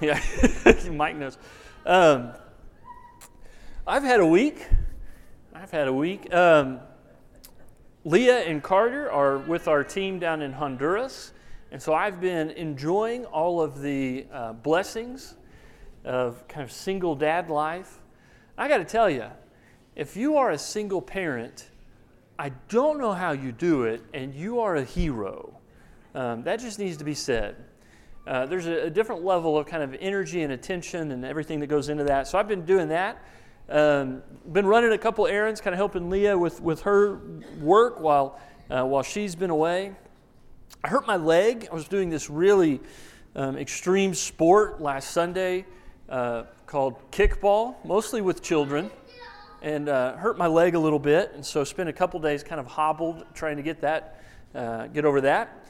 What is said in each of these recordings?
Yeah, Mike knows. Um, I've had a week. I've had a week. Um, Leah and Carter are with our team down in Honduras, and so I've been enjoying all of the uh, blessings of kind of single dad life. I got to tell you, if you are a single parent, I don't know how you do it, and you are a hero. Um, that just needs to be said. Uh, there's a, a, different level of kind of energy and attention and everything that goes into that. So I've been doing that. Um, been running a couple errands, kind of helping Leah with, with her work while, uh, while she's been away. I hurt my leg. I was doing this really um, extreme sport last Sunday uh, called kickball, mostly with children, and uh, hurt my leg a little bit. And so spent a couple days kind of hobbled trying to get that, uh, get over that.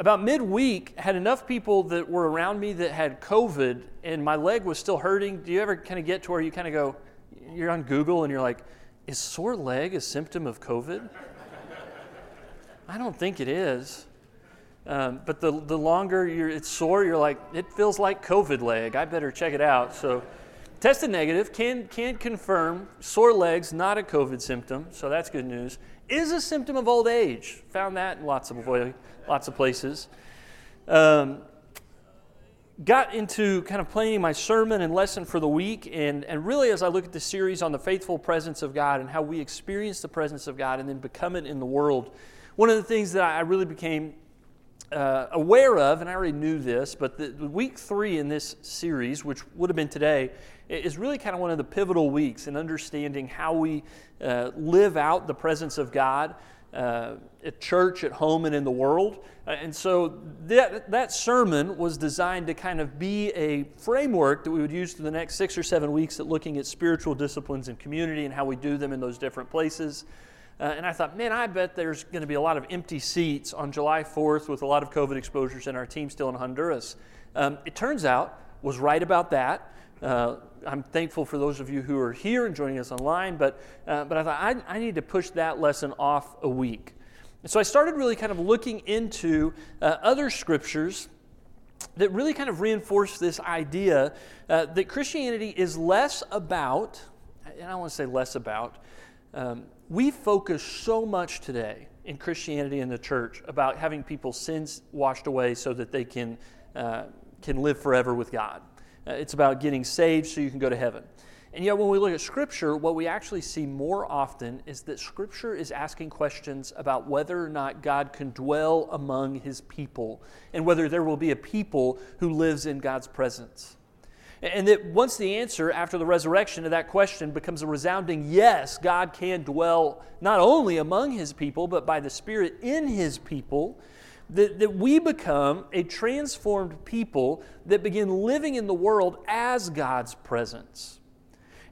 About midweek, had enough people that were around me that had COVID, and my leg was still hurting. Do you ever kind of get to where you kind of go, you're on Google and you're like, is sore leg a symptom of COVID? I don't think it is. Um, but the, the longer it's sore, you're like, it feels like COVID leg. I better check it out. So, tested negative, can, can confirm sore legs, not a COVID symptom. So, that's good news. Is a symptom of old age. Found that in lots of lots of places. Um, got into kind of planning my sermon and lesson for the week, and, and really as I look at the series on the faithful presence of God and how we experience the presence of God and then become it in the world, one of the things that I really became uh, aware of, and I already knew this, but the, the, week three in this series, which would have been today, is really kind of one of the pivotal weeks in understanding how we uh, live out the presence of God uh, at church, at home, and in the world. Uh, and so that, that sermon was designed to kind of be a framework that we would use for the next six or seven weeks at looking at spiritual disciplines and community and how we do them in those different places. Uh, and I thought, man, I bet there's going to be a lot of empty seats on July 4th with a lot of COVID exposures and our team still in Honduras. Um, it turns out was right about that. Uh, I'm thankful for those of you who are here and joining us online, but, uh, but I thought I, I, need to push that lesson off a week. And so I started really kind of looking into uh, other scriptures that really kind of reinforce this idea uh, that Christianity is less about, and I want to say less about, um, we focus so much today in Christianity and the church about having people's sins washed away so that they can, uh, can live forever with God. Uh, it's about getting saved so you can go to heaven. And yet, when we look at Scripture, what we actually see more often is that Scripture is asking questions about whether or not God can dwell among His people and whether there will be a people who lives in God's presence. And that once the answer after the resurrection to that question becomes a resounding yes, God can dwell not only among His people, but by the Spirit in His people, that, that we become a transformed people that begin living in the world as God's presence.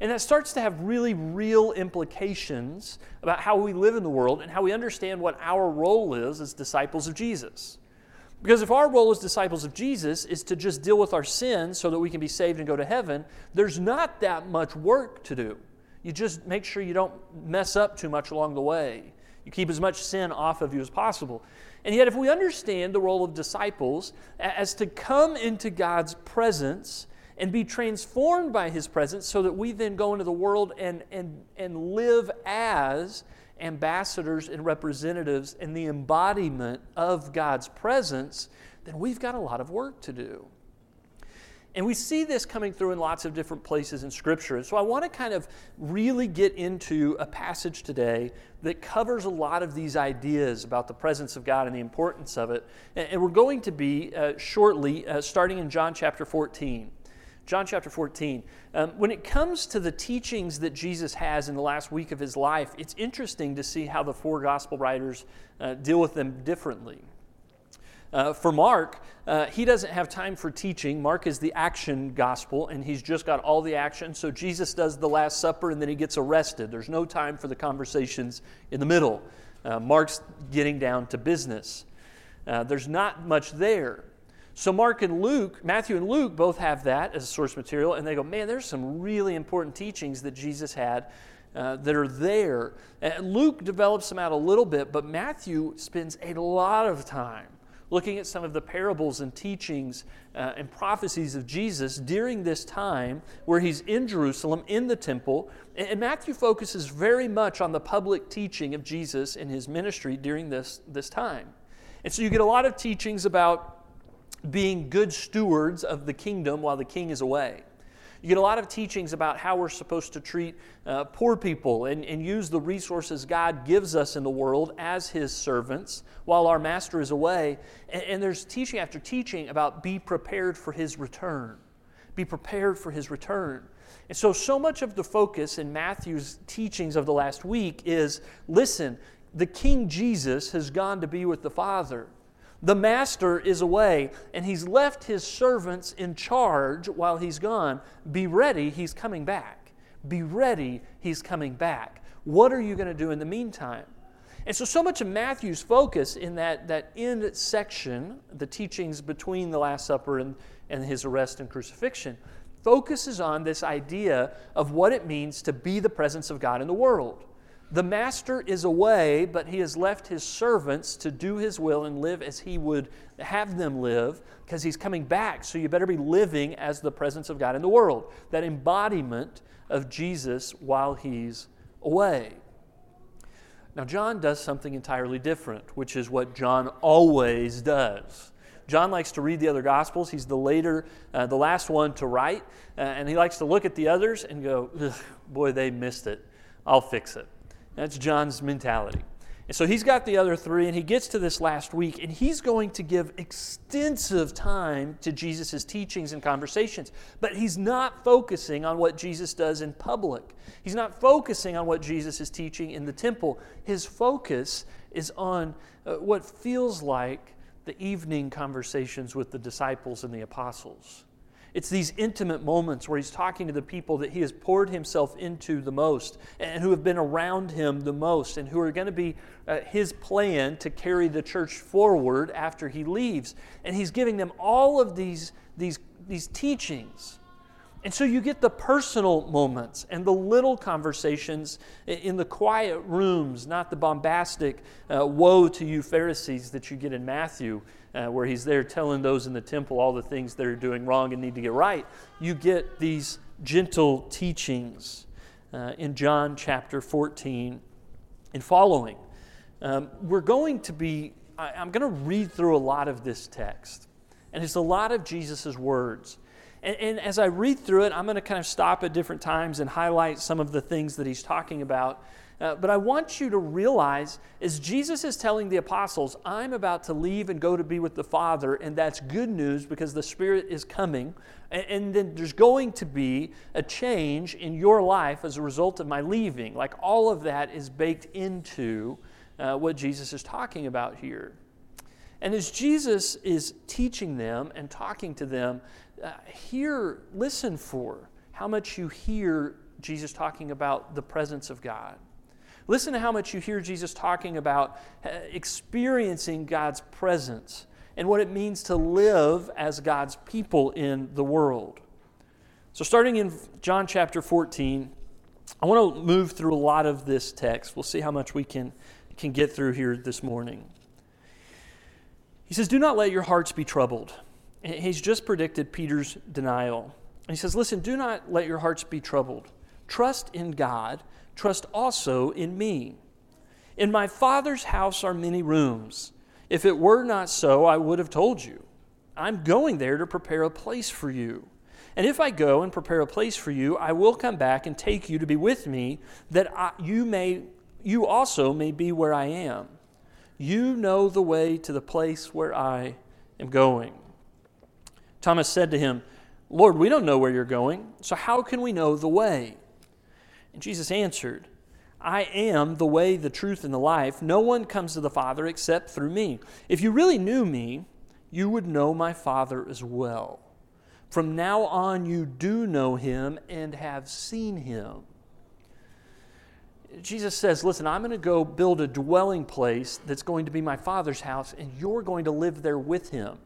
And that starts to have really real implications about how we live in the world and how we understand what our role is as disciples of Jesus. Because if our role as disciples of Jesus is to just deal with our sins so that we can be saved and go to heaven, there's not that much work to do. You just make sure you don't mess up too much along the way. You keep as much sin off of you as possible. And yet, if we understand the role of disciples as to come into God's presence and be transformed by His presence so that we then go into the world and, and, and live as ambassadors and representatives in the embodiment of God's presence, then we've got a lot of work to do. And we see this coming through in lots of different places in Scripture. And so I want to kind of really get into a passage today that covers a lot of these ideas about the presence of God and the importance of it. And we're going to be uh, shortly uh, starting in John chapter 14. John chapter 14. Um, when it comes to the teachings that Jesus has in the last week of his life, it's interesting to see how the four gospel writers uh, deal with them differently. Uh, for Mark, uh, he doesn't have time for teaching. Mark is the action gospel, and he's just got all the action. So Jesus does the Last Supper, and then he gets arrested. There's no time for the conversations in the middle. Uh, Mark's getting down to business. Uh, there's not much there. So Mark and Luke, Matthew and Luke both have that as source material, and they go, man, there's some really important teachings that Jesus had uh, that are there. And Luke develops them out a little bit, but Matthew spends a lot of time looking at some of the parables and teachings uh, and prophecies of Jesus during this time where he's in Jerusalem, in the temple. And, Matthew focuses very much on the public teaching of Jesus in his ministry during this, this time. And so you get a lot of teachings about being good stewards of the kingdom while the king is away. You get a lot of teachings about how we're supposed to treat uh, poor people and, and use the resources God gives us in the world as His servants while our Master is away. And, and there's teaching after teaching about be prepared for His return. Be prepared for His return. And so, so much of the focus in Matthew's teachings of the last week is listen, the King Jesus has gone to be with the Father. The master is away, and he's left his servants in charge while he's gone. Be ready, he's coming back. Be ready, he's coming back. What are you going to do in the meantime? And so, so much of Matthew's focus in that, that end section, the teachings between the Last Supper and, and his arrest and crucifixion, focuses on this idea of what it means to be the presence of God in the world. The master is away, but he has left his servants to do his will and live as he would have them live because he's coming back. So you better be living as the presence of God in the world, that embodiment of Jesus while he's away. Now, John does something entirely different, which is what John always does. John likes to read the other gospels. He's the later, uh, the last one to write, uh, and he likes to look at the others and go, "Boy, they missed it. I'll fix it." That's John's mentality. And so he's got the other three, and he gets to this last week, and he's going to give extensive time to Jesus' teachings and conversations. But he's not focusing on what Jesus does in public. He's not focusing on what Jesus is teaching in the temple. His focus is on uh, what feels like the evening conversations with the disciples and the apostles. It's these intimate moments where he's talking to the people that he has poured himself into the most and who have been around him the most and who are going to be uh, his plan to carry the church forward after he leaves. And he's giving them all of these, these, these teachings. And so you get the personal moments and the little conversations in the quiet rooms, not the bombastic uh, woe to you Pharisees that you get in Matthew uh, where he's there telling those in the temple all the things they're doing wrong and need to get right, you get these gentle teachings uh, in John chapter 14 and following. Um, we're going to be, I, I'm going to read through a lot of this text, and it's a lot of Jesus' words. And, and, as I read through it, I'm going to kind of stop at different times and highlight some of the things that he's talking about uh, but I want you to realize as Jesus is telling the apostles, I'm about to leave and go to be with the Father, and that's good news because the Spirit is coming. And, and then there's going to be a change in your life as a result of my leaving. Like all of that is baked into uh, what Jesus is talking about here. And as Jesus is teaching them and talking to them, uh, hear, listen for how much you hear Jesus talking about the presence of God. Listen to how much you hear Jesus talking about uh, experiencing God's presence and what it means to live as God's people in the world. So, starting in John chapter 14, I want to move through a lot of this text. We'll see how much we can, can get through here this morning. He says, Do not let your hearts be troubled. He's just predicted Peter's denial. And he says, Listen, do not let your hearts be troubled. Trust in God trust also in me. In my Father's house are many rooms. If it were not so, I would have told you. I'm going there to prepare a place for you. And if I go and prepare a place for you, I will come back and take you to be with me, that I, you may you also may be where I am. You know the way to the place where I am going. Thomas said to him, Lord, we don't know where you're going, so how can we know the way? And Jesus answered, I am the way, the truth, and the life. No one comes to the Father except through me. If you really knew me, you would know my Father as well. From now on, you do know him and have seen him. Jesus says, Listen, I'm going to go build a dwelling place that's going to be my Father's house, and you're going to live there with him.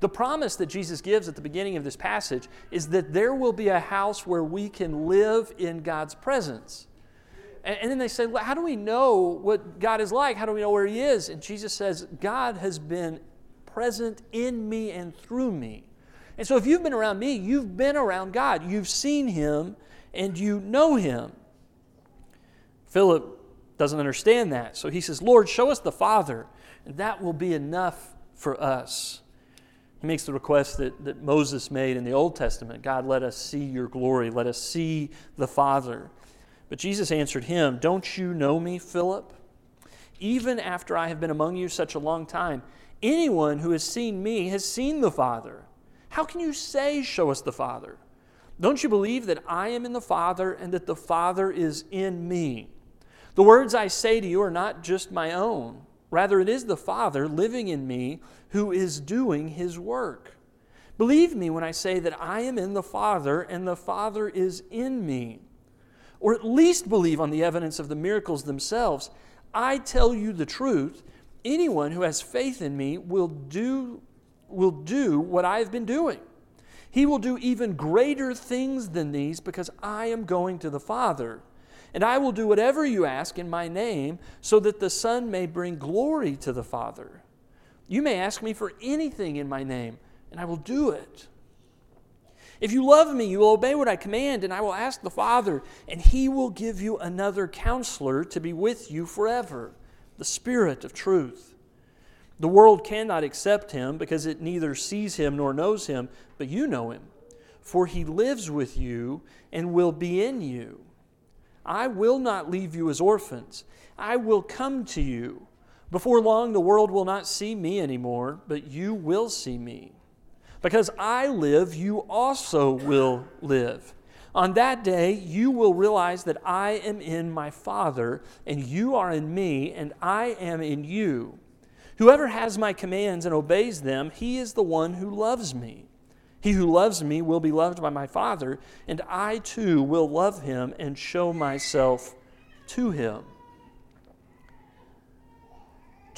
The promise that Jesus gives at the beginning of this passage is that there will be a house where we can live in God's presence. And, and then they say, well, How do we know what God is like? How do we know where He is? And Jesus says, God has been present in me and through me. And so if you've been around me, you've been around God. You've seen him and you know him. Philip doesn't understand that. So he says, Lord, show us the Father, and that will be enough for us. He makes the request that, that Moses made in the Old Testament God, let us see your glory, let us see the Father. But Jesus answered him, Don't you know me, Philip? Even after I have been among you such a long time, anyone who has seen me has seen the Father. How can you say, Show us the Father? Don't you believe that I am in the Father and that the Father is in me? The words I say to you are not just my own. Rather, it is the Father living in me who is doing his work. Believe me when I say that I am in the Father and the Father is in me. Or at least believe on the evidence of the miracles themselves. I tell you the truth. Anyone who has faith in me will do, will do what I have been doing. He will do even greater things than these because I am going to the Father. And I will do whatever you ask in my name, so that the Son may bring glory to the Father. You may ask me for anything in my name, and I will do it. If you love me, you will obey what I command, and I will ask the Father, and he will give you another counselor to be with you forever the Spirit of truth. The world cannot accept him because it neither sees him nor knows him, but you know him, for he lives with you and will be in you. I will not leave you as orphans. I will come to you. Before long, the world will not see me anymore, but you will see me. Because I live, you also will live. On that day, you will realize that I am in my Father, and you are in me, and I am in you. Whoever has my commands and obeys them, he is the one who loves me. He who loves me will be loved by my Father, and I too will love him and show myself to him.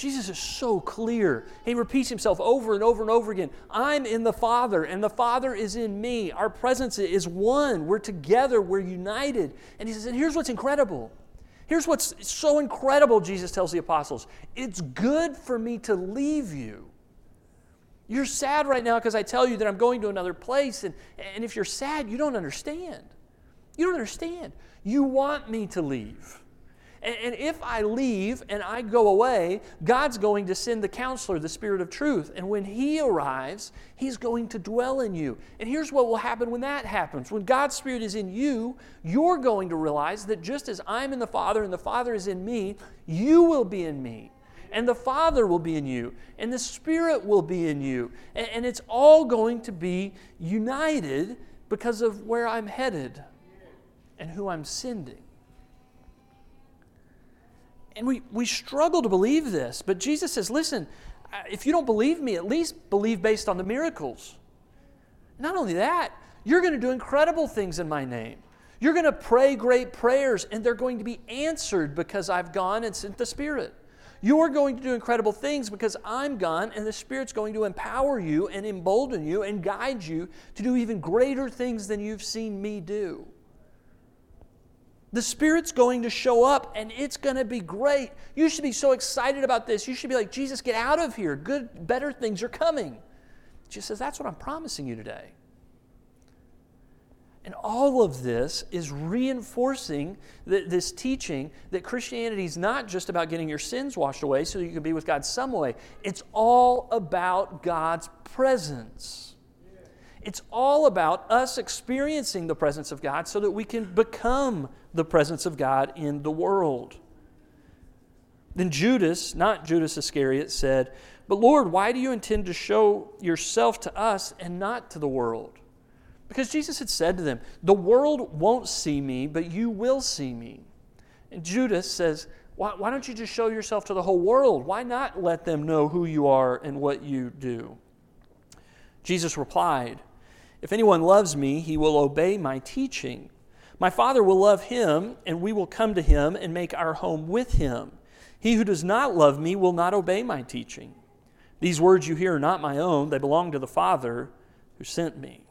Jesus is so clear. He repeats himself over and over and over again. I'm in the Father, and the Father is in me. Our presence is one. We're together, we're united. And he says, and here's what's incredible. Here's what's so incredible, Jesus tells the apostles it's good for me to leave you you're sad right now because I tell you that I'm going to another place. And, and if you're sad, you don't understand. You don't understand. You want me to leave. And, and if I leave and I go away, God's going to send the counselor, the Spirit of truth. And when He arrives, He's going to dwell in you. And here's what will happen when that happens when God's Spirit is in you, you're going to realize that just as I'm in the Father and the Father is in me, you will be in me and the Father will be in you, and the Spirit will be in you. And, and it's all going to be united because of where I'm headed and who I'm sending. And we, we struggle to believe this, but Jesus says, listen, uh, if you don't believe me, at least believe based on the miracles. Not only that, you're going to do incredible things in my name. You're going to pray great prayers, and they're going to be answered because I've gone and sent the Spirit. You're going to do incredible things because I'm gone, and the Spirit's going to empower you and embolden you and guide you to do even greater things than you've seen me do. The Spirit's going to show up and it's going to be great. You should be so excited about this. You should be like, Jesus, get out of here. Good, better things are coming. Jesus says, That's what I'm promising you today. And all of this is reinforcing th- this teaching that Christianity is not just about getting your sins washed away so you can be with God some way. It's all about God's presence. It's all about us experiencing the presence of God so that we can become the presence of God in the world. Then Judas, not Judas Iscariot, said, But Lord, why do you intend to show yourself to us and not to the world? Because Jesus had said to them, The world won't see me, but you will see me. And Judas says, why, why, don't you just show yourself to the whole world? Why not let them know who you are and what you do? Jesus replied, If anyone loves me, he will obey my teaching. My Father will love him, and we will come to him and make our home with him. He who does not love me will not obey my teaching. These words you hear are not my own, they belong to the Father who sent me.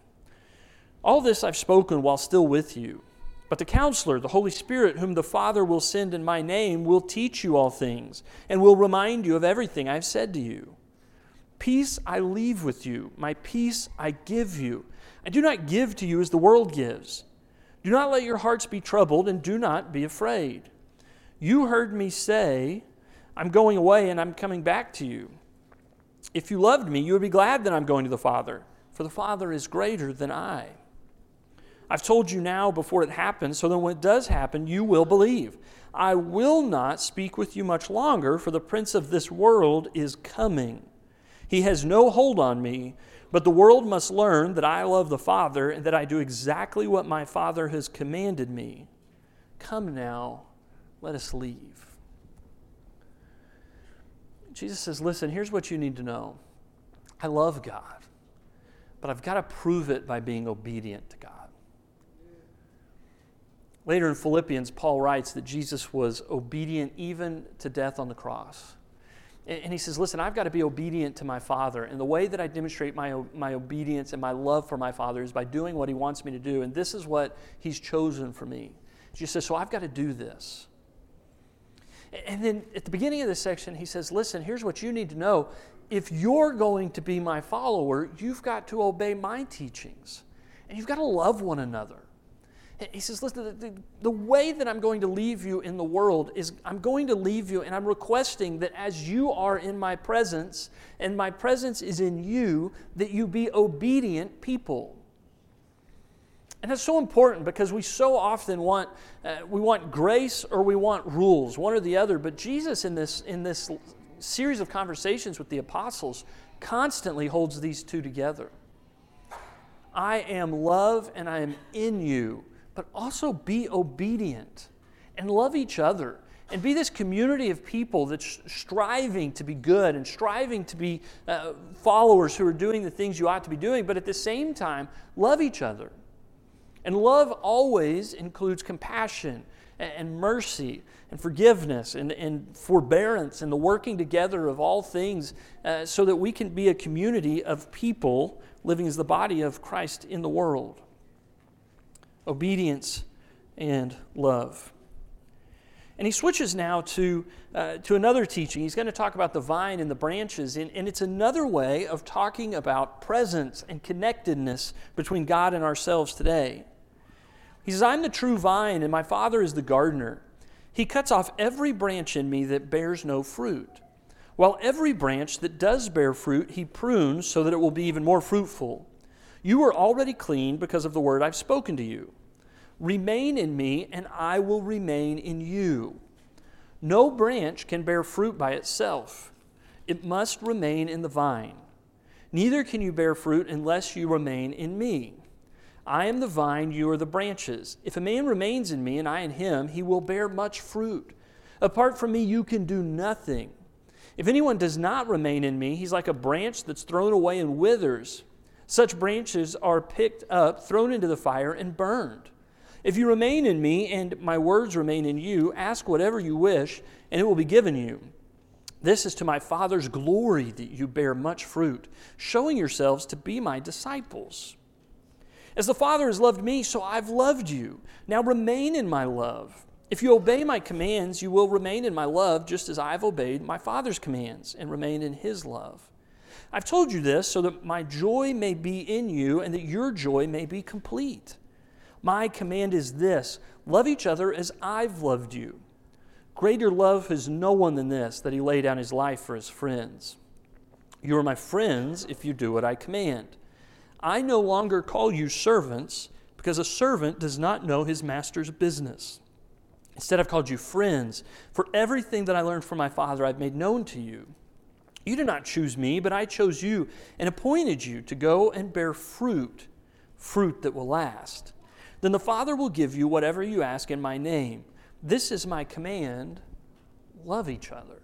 All this I've spoken while still with you. But the counselor, the Holy Spirit, whom the Father will send in my name, will teach you all things and will remind you of everything I've said to you. Peace I leave with you, my peace I give you. I do not give to you as the world gives. Do not let your hearts be troubled, and do not be afraid. You heard me say, I'm going away and I'm coming back to you. If you loved me, you would be glad that I'm going to the Father, for the Father is greater than I. I've told you now before it happens, so that when it does happen, you will believe. I will not speak with you much longer, for the prince of this world is coming. He has no hold on me, but the world must learn that I love the Father and that I do exactly what my Father has commanded me. Come now, let us leave. Jesus says, Listen, here's what you need to know I love God, but I've got to prove it by being obedient to God. Later in Philippians, Paul writes that Jesus was obedient even to death on the cross. And he says, Listen, I've got to be obedient to my Father. And the way that I demonstrate my, my obedience and my love for my Father is by doing what he wants me to do. And this is what he's chosen for me. She says, So I've got to do this. And then at the beginning of this section, he says, Listen, here's what you need to know. If you're going to be my follower, you've got to obey my teachings. And you've got to love one another. He says, Listen, the, the, the, way that I'm going to leave you in the world is I'm going to leave you, and I'm requesting that as you are in my presence, and my presence is in you, that you be obedient people. And that's so important because we so often want, uh, we want grace or we want rules, one or the other. But Jesus, in this, in this series of conversations with the apostles, constantly holds these two together. I am love and I am in you but also be obedient and love each other and be this community of people that's striving to be good and striving to be uh, followers who are doing the things you ought to be doing, but at the same time, love each other. And love always includes compassion and, mercy and forgiveness and, and, forbearance and the working together of all things uh, so that we can be a community of people living as the body of Christ in the world obedience, and love. And he switches now to, uh, to another teaching. He's going to talk about the vine and the branches, and, and it's another way of talking about presence and connectedness between God and ourselves today. He says, I'm the true vine, and my Father is the gardener. He cuts off every branch in me that bears no fruit, while every branch that does bear fruit, he prunes so that it will be even more fruitful. You are already clean because of the word I've spoken to you. Remain in me, and I will remain in you. No branch can bear fruit by itself, it must remain in the vine. Neither can you bear fruit unless you remain in me. I am the vine, you are the branches. If a man remains in me and I in him, he will bear much fruit. Apart from me, you can do nothing. If anyone does not remain in me, he's like a branch that's thrown away and withers. Such branches are picked up, thrown into the fire, and burned. If you remain in me and my words remain in you, ask whatever you wish, and it will be given you. This is to my Father's glory that you bear much fruit, showing yourselves to be my disciples. As the Father has loved me, so I've loved you. Now remain in my love. If you obey my commands, you will remain in my love, just as I've obeyed my Father's commands and remain in his love. I've told you this so that my joy may be in you and that your joy may be complete. My command is this love each other as I've loved you. Greater love has no one than this, that he lay down his life for his friends. You are my friends if you do what I command. I no longer call you servants, because a servant does not know his master's business. Instead, I've called you friends, for everything that I learned from my Father I've made known to you. You did not choose me, but I chose you and appointed you to go and bear fruit, fruit that will last then the Father will give you whatever you ask in my name. This is my command love each other.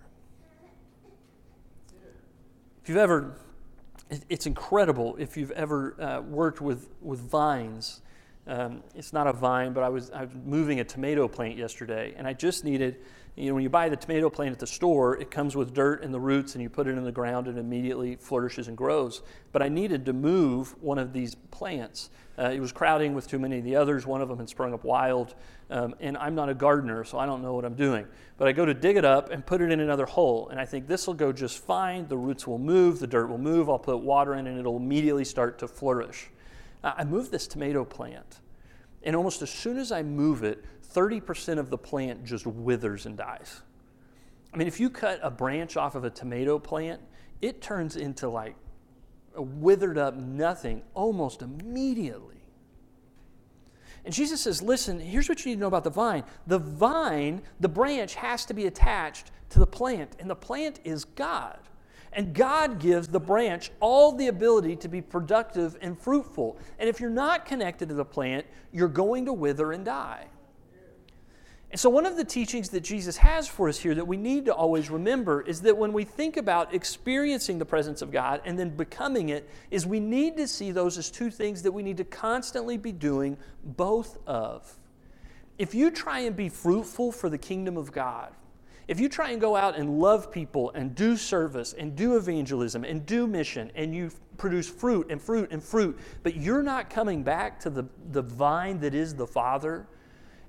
If you've ever, it's incredible if you've ever uh, worked with, with vines. Um, it's not a vine, but I was, I was moving a tomato plant yesterday, and I just needed You know, when you buy the tomato plant at the store, it comes with dirt and the roots, and you put it in the ground, and immediately flourishes and grows. But I needed to move one of these plants. Uh, it was crowding with too many of the others. One of them had sprung up wild, um, and I'm not a gardener, so I don't know what I'm doing. But I go to dig it up and put it in another hole, and I think this will go just fine. The roots will move, the dirt will move. I'll put water in, and it'll immediately start to flourish. Uh, I moved this tomato plant, and almost as soon as I move it, 30% of the plant just withers and dies. I mean, if you cut a branch off of a tomato plant, it turns into like a withered up nothing almost immediately. And Jesus says, Listen, here's what you need to know about the vine. The vine, the branch, has to be attached to the plant, and the plant is God. And God gives the branch all the ability to be productive and fruitful. And if you're not connected to the plant, you're going to wither and die. And so, one of the teachings that Jesus has for us here that we need to always remember is that when we think about experiencing the presence of God and then becoming it, is we need to see those as two things that we need to constantly be doing both of. If you try and be fruitful for the kingdom of God, if you try and go out and love people and do service and do evangelism and do mission and you produce fruit and fruit and fruit, but you're not coming back to the, the vine that is the Father,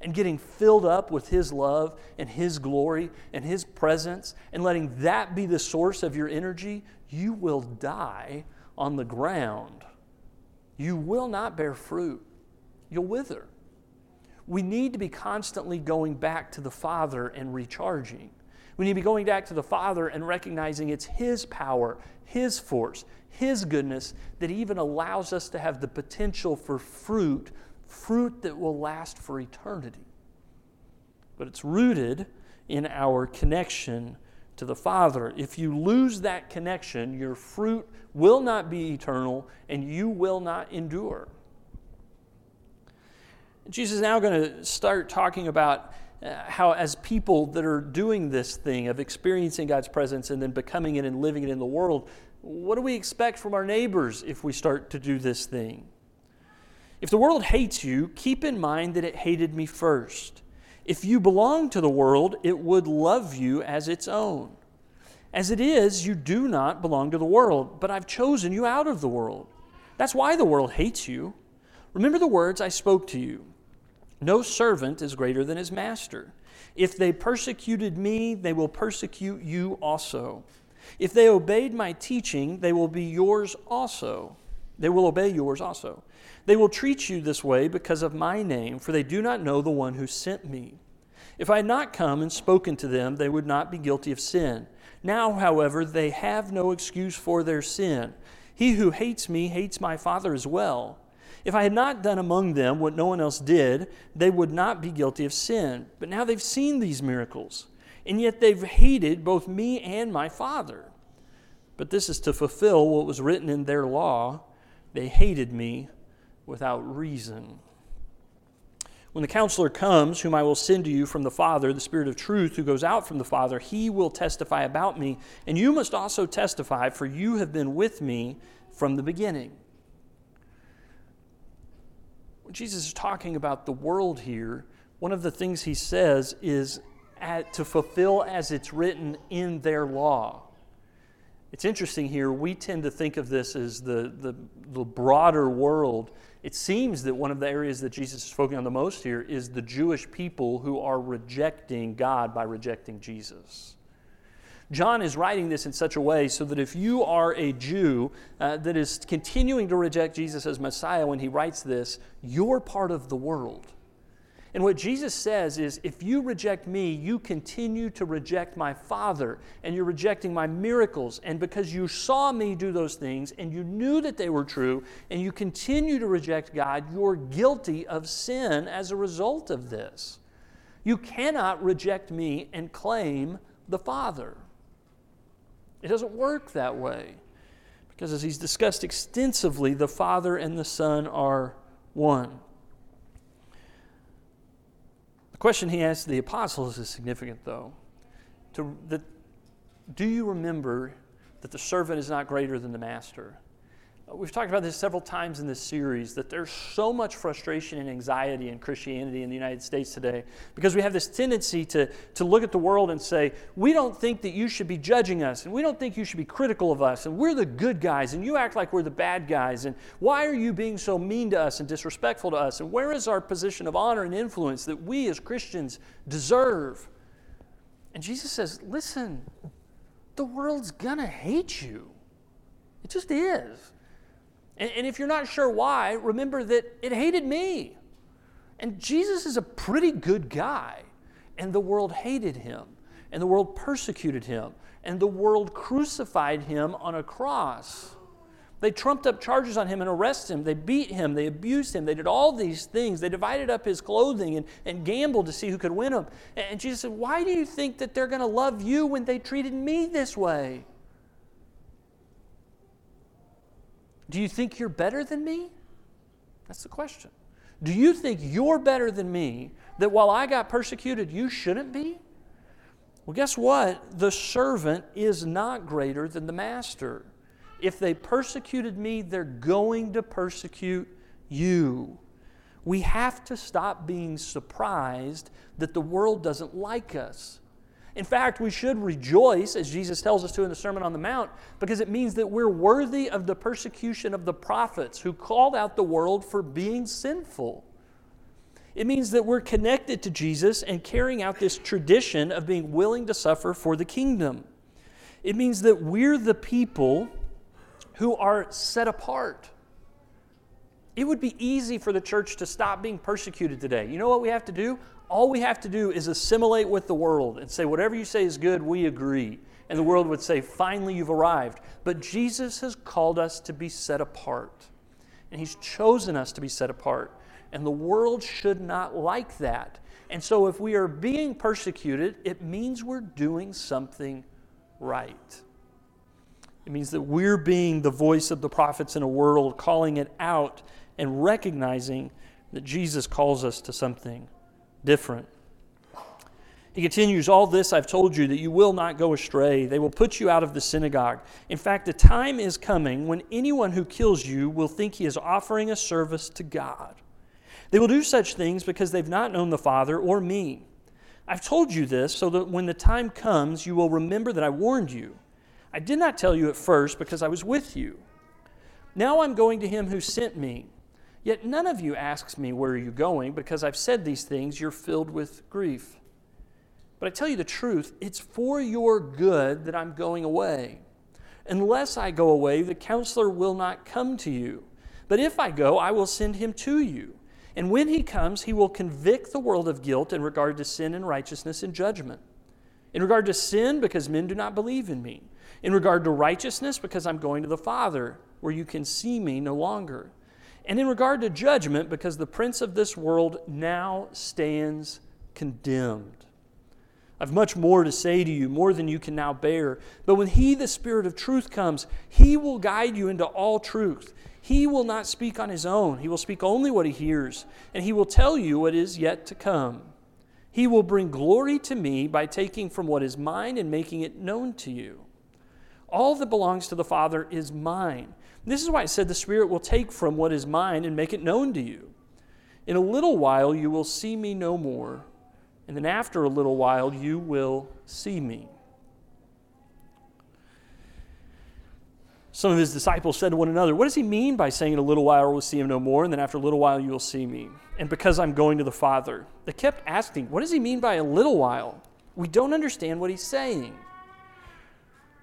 and getting filled up with His love and His glory and His presence and letting that be the source of your energy, you will die on the ground. You will not bear fruit. You'll wither. We need to be constantly going back to the Father and recharging. We need to be going back to the Father and recognizing it's His power, His force, His goodness that even allows us to have the potential for fruit fruit that will last for eternity. But it's rooted in our connection to the Father. If you lose that connection, your fruit will not be eternal and you will not endure. Jesus is now going to start talking about uh, how, as people that are doing this thing of experiencing God's presence and then becoming it and living it in the world, what do we expect from our neighbors if we start to do this thing? If the world hates you, keep in mind that it hated me first. If you belong to the world, it would love you as its own. As it is, you do not belong to the world, but I've chosen you out of the world. That's why the world hates you. Remember the words I spoke to you No servant is greater than his master. If they persecuted me, they will persecute you also. If they obeyed my teaching, they will be yours also. They will obey yours also. They will treat you this way because of my name, for they do not know the one who sent me. If I had not come and spoken to them, they would not be guilty of sin. Now, however, they have no excuse for their sin. He who hates me hates my Father as well. If I had not done among them what no one else did, they would not be guilty of sin. But now they've seen these miracles, and yet they've hated both me and my Father. But this is to fulfill what was written in their law they hated me without reason. When the counselor comes, whom I will send to you from the Father, the Spirit of truth who goes out from the Father, he will testify about me. And you must also testify, for you have been with me from the beginning. When Jesus is talking about the world here, one of the things he says is to fulfill as it's written in their law. It's interesting here, we tend to think of this as the, the, the, broader world. It seems that one of the areas that Jesus is focusing on the most here is the Jewish people who are rejecting God by rejecting Jesus. John is writing this in such a way so that if you are a Jew uh, that is continuing to reject Jesus as Messiah when he writes this, you're part of the world. And what Jesus says is if you reject me, you continue to reject my Father, and you're rejecting my miracles. And because you saw me do those things and you knew that they were true, and you continue to reject God, you're guilty of sin as a result of this. You cannot reject me and claim the Father. It doesn't work that way. Because as he's discussed extensively, the Father and the Son are one. The question he asked the apostles is significant, though. To, do you remember that the servant is not greater than the master? We've talked about this several times in this series that there's so much frustration and anxiety in Christianity in the United States today because we have this tendency to, to look at the world and say, We don't think that you should be judging us, and we don't think you should be critical of us, and we're the good guys, and you act like we're the bad guys, and why are you being so mean to us and disrespectful to us, and where is our position of honor and influence that we as Christians deserve? And Jesus says, Listen, the world's gonna hate you. It just is. And, and if you're not sure why, remember that it hated me. And Jesus is a pretty good guy. And the world hated him. And the world persecuted him. And the world crucified him on a cross. They trumped up charges on him and arrested him. They beat him. They abused him. They did all these things. They divided up his clothing and, and gambled to see who could win him. And Jesus said, Why do you think that they're going to love you when they treated me this way? Do you think you're better than me? That's the question. Do you think you're better than me that while I got persecuted, you shouldn't be? Well, guess what? The servant is not greater than the master. If they persecuted me, they're going to persecute you. We have to stop being surprised that the world doesn't like us. In fact, we should rejoice, as Jesus tells us to in the Sermon on the Mount, because it means that we're worthy of the persecution of the prophets who called out the world for being sinful. It means that we're connected to Jesus and carrying out this tradition of being willing to suffer for the kingdom. It means that we're the people who are set apart. It would be easy for the church to stop being persecuted today. You know what we have to do? All we have to do is assimilate with the world and say, whatever you say is good, we agree. And the world would say, finally, you've arrived. But Jesus has called us to be set apart. And He's chosen us to be set apart. And the world should not like that. And so, if we are being persecuted, it means we're doing something right. It means that we're being the voice of the prophets in a world, calling it out and recognizing that Jesus calls us to something different. He continues, All this I've told you that you will not go astray. They will put you out of the synagogue. In fact, the time is coming when anyone who kills you will think he is offering a service to God. They will do such things because they've not known the Father or me. I've told you this so that when the time comes, you will remember that I warned you. I did not tell you at first because I was with you. Now I'm going to him who sent me. Yet none of you asks me, Where are you going? Because I've said these things, you're filled with grief. But I tell you the truth, it's for your good that I'm going away. Unless I go away, the counselor will not come to you. But if I go, I will send him to you. And when he comes, he will convict the world of guilt in regard to sin and righteousness and judgment. In regard to sin, because men do not believe in me. In regard to righteousness, because I'm going to the Father, where you can see me no longer and in regard to judgment, because the prince of this world now stands condemned. I've much more to say to you, more than you can now bear. But when He, the Spirit of truth, comes, He will guide you into all truth. He will not speak on His own, He will speak only what He hears, and He will tell you what is yet to come. He will bring glory to me by taking from what is mine and making it known to you. All that belongs to the Father is mine. This is why it said the Spirit will take from what is mine and make it known to you. In a little while you will see me no more, and then after a little while you will see me. Some of his disciples said to one another, What does he mean by saying, In a little while we'll see him no more, and then after a little while you will see me? And because I'm going to the Father. They kept asking, What does he mean by a little while? We don't understand what he's saying.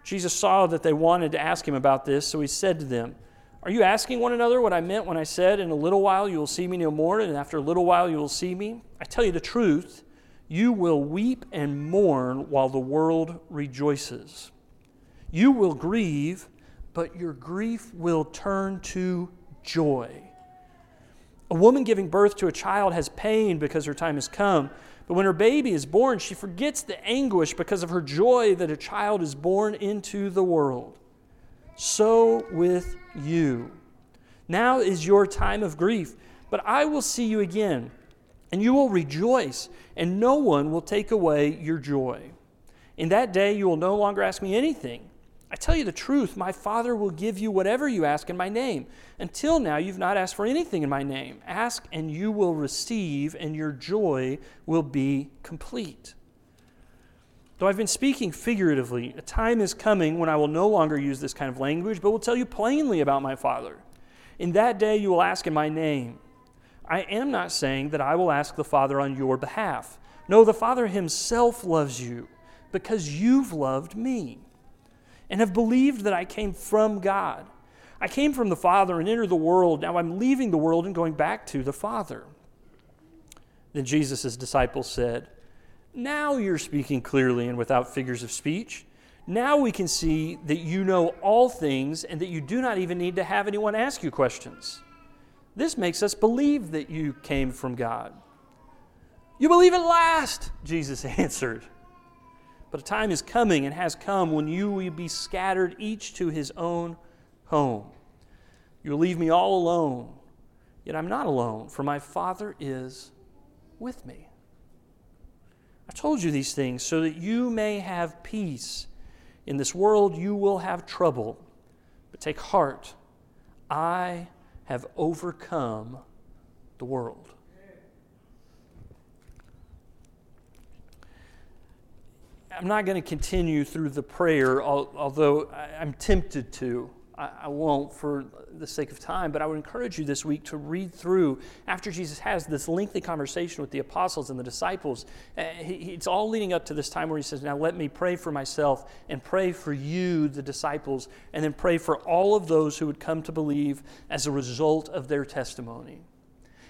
Jesus saw that they wanted to ask him about this, so he said to them, Are you asking one another what I meant when I said, In a little while you will see me no more, and after a little while you will see me? I tell you the truth, you will weep and mourn while the world rejoices. You will grieve, but your grief will turn to joy. A woman giving birth to a child has pain because her time has come. But when her baby is born, she forgets the anguish because of her joy that a child is born into the world. So with you. Now is your time of grief, but I will see you again, and you will rejoice, and no one will take away your joy. In that day, you will no longer ask me anything. I tell you the truth, my Father will give you whatever you ask in my name. Until now, you've not asked for anything in my name. Ask, and you will receive, and your joy will be complete. Though I've been speaking figuratively, a time is coming when I will no longer use this kind of language, but will tell you plainly about my Father. In that day, you will ask in my name. I am not saying that I will ask the Father on your behalf. No, the Father himself loves you because you've loved me and have believed that I came from God. I came from the Father and entered the world. Now I'm leaving the world and going back to the Father. Then Jesus' disciples said, Now you're speaking clearly and without figures of speech. Now we can see that you know all things and that you do not even need to have anyone ask you questions. This makes us believe that you came from God. You believe at last, Jesus answered. But a time is coming and has come when you will be scattered each to his own home. You will leave me all alone. Yet I'm not alone, for my Father is with me. I told you these things so that you may have peace. In this world you will have trouble, but take heart. I have overcome the world. I'm not going to continue through the prayer, although I'm tempted to. I won't for the sake of time, but I would encourage you this week to read through after Jesus has this lengthy conversation with the apostles and the disciples. Uh, it's all leading up to this time where he says, Now let me pray for myself and pray for you, the disciples, and then pray for all of those who would come to believe as a result of their testimony.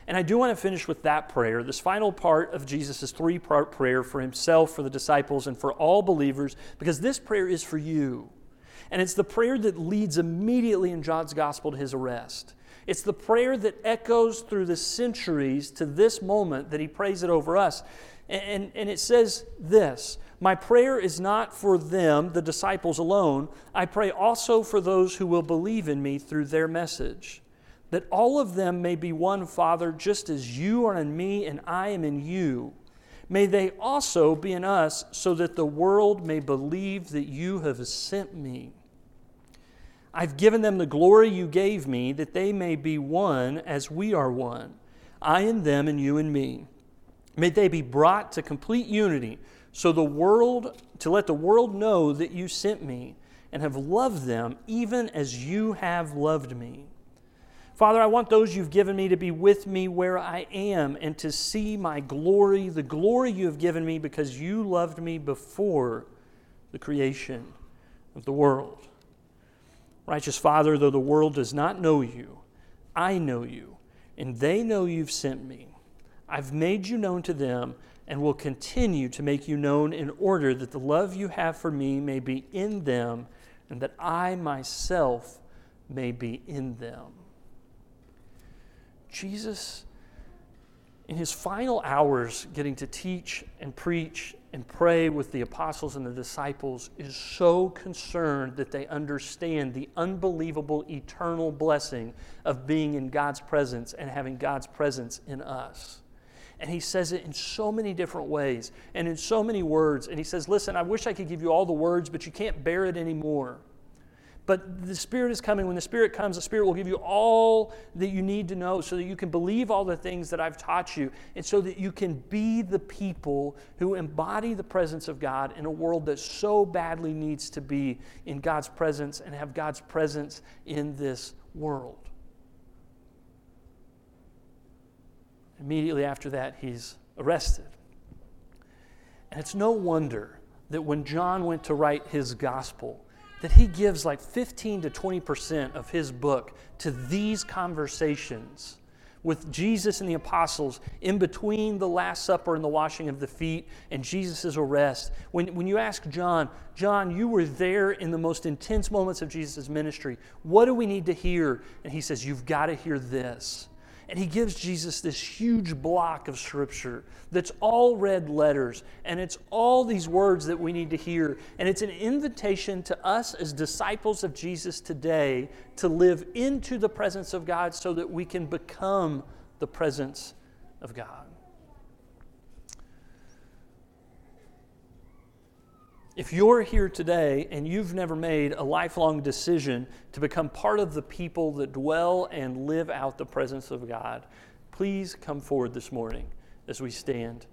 And I do want to finish with that prayer, this final part of Jesus' three part prayer for himself, for the disciples, and for all believers, because this prayer is for you. And it's the prayer that leads immediately in John's gospel to his arrest. It's the prayer that echoes through the centuries to this moment that he prays it over us. And, and it says this My prayer is not for them, the disciples alone. I pray also for those who will believe in me through their message that all of them may be one, Father, just as you are in me and I am in you. May they also be in us, so that the world may believe that you have sent me. I've given them the glory you gave me, that they may be one as we are one, I and them and you and me. May they be brought to complete unity, so the world, to let the world know that you sent me and have loved them even as you have loved me. Father, I want those you've given me to be with me where I am and to see my glory, the glory you have given me because you loved me before the creation of the world. Righteous Father, though the world does not know you, I know you, and they know you've sent me. I've made you known to them and will continue to make you known in order that the love you have for me may be in them and that I myself may be in them. Jesus, in his final hours, getting to teach and preach and pray with the apostles and the disciples, is so concerned that they understand the unbelievable eternal blessing of being in God's presence and having God's presence in us. And he says it in so many different ways and in so many words. And he says, Listen, I wish I could give you all the words, but you can't bear it anymore. But the Spirit is coming. When the Spirit comes, the Spirit will give you all that you need to know so that you can believe all the things that I've taught you and so that you can be the people who embody the presence of God in a world that so badly needs to be in God's presence and have God's presence in this world. Immediately after that, he's arrested. And it's no wonder that when John went to write his gospel, that he gives like 15 to 20% of his book to these conversations with Jesus and the apostles in between the Last Supper and the washing of the feet and Jesus' arrest. When, when you ask John, John, you were there in the most intense moments of Jesus' ministry. What do we need to hear? And he says, You've got to hear this. And he gives Jesus this huge block of scripture that's all red letters, and it's all these words that we need to hear. And it's an invitation to us as disciples of Jesus today to live into the presence of God so that we can become the presence of God. If you're here today and you've never made a lifelong decision to become part of the people that dwell and live out the presence of God, please come forward this morning as we stand.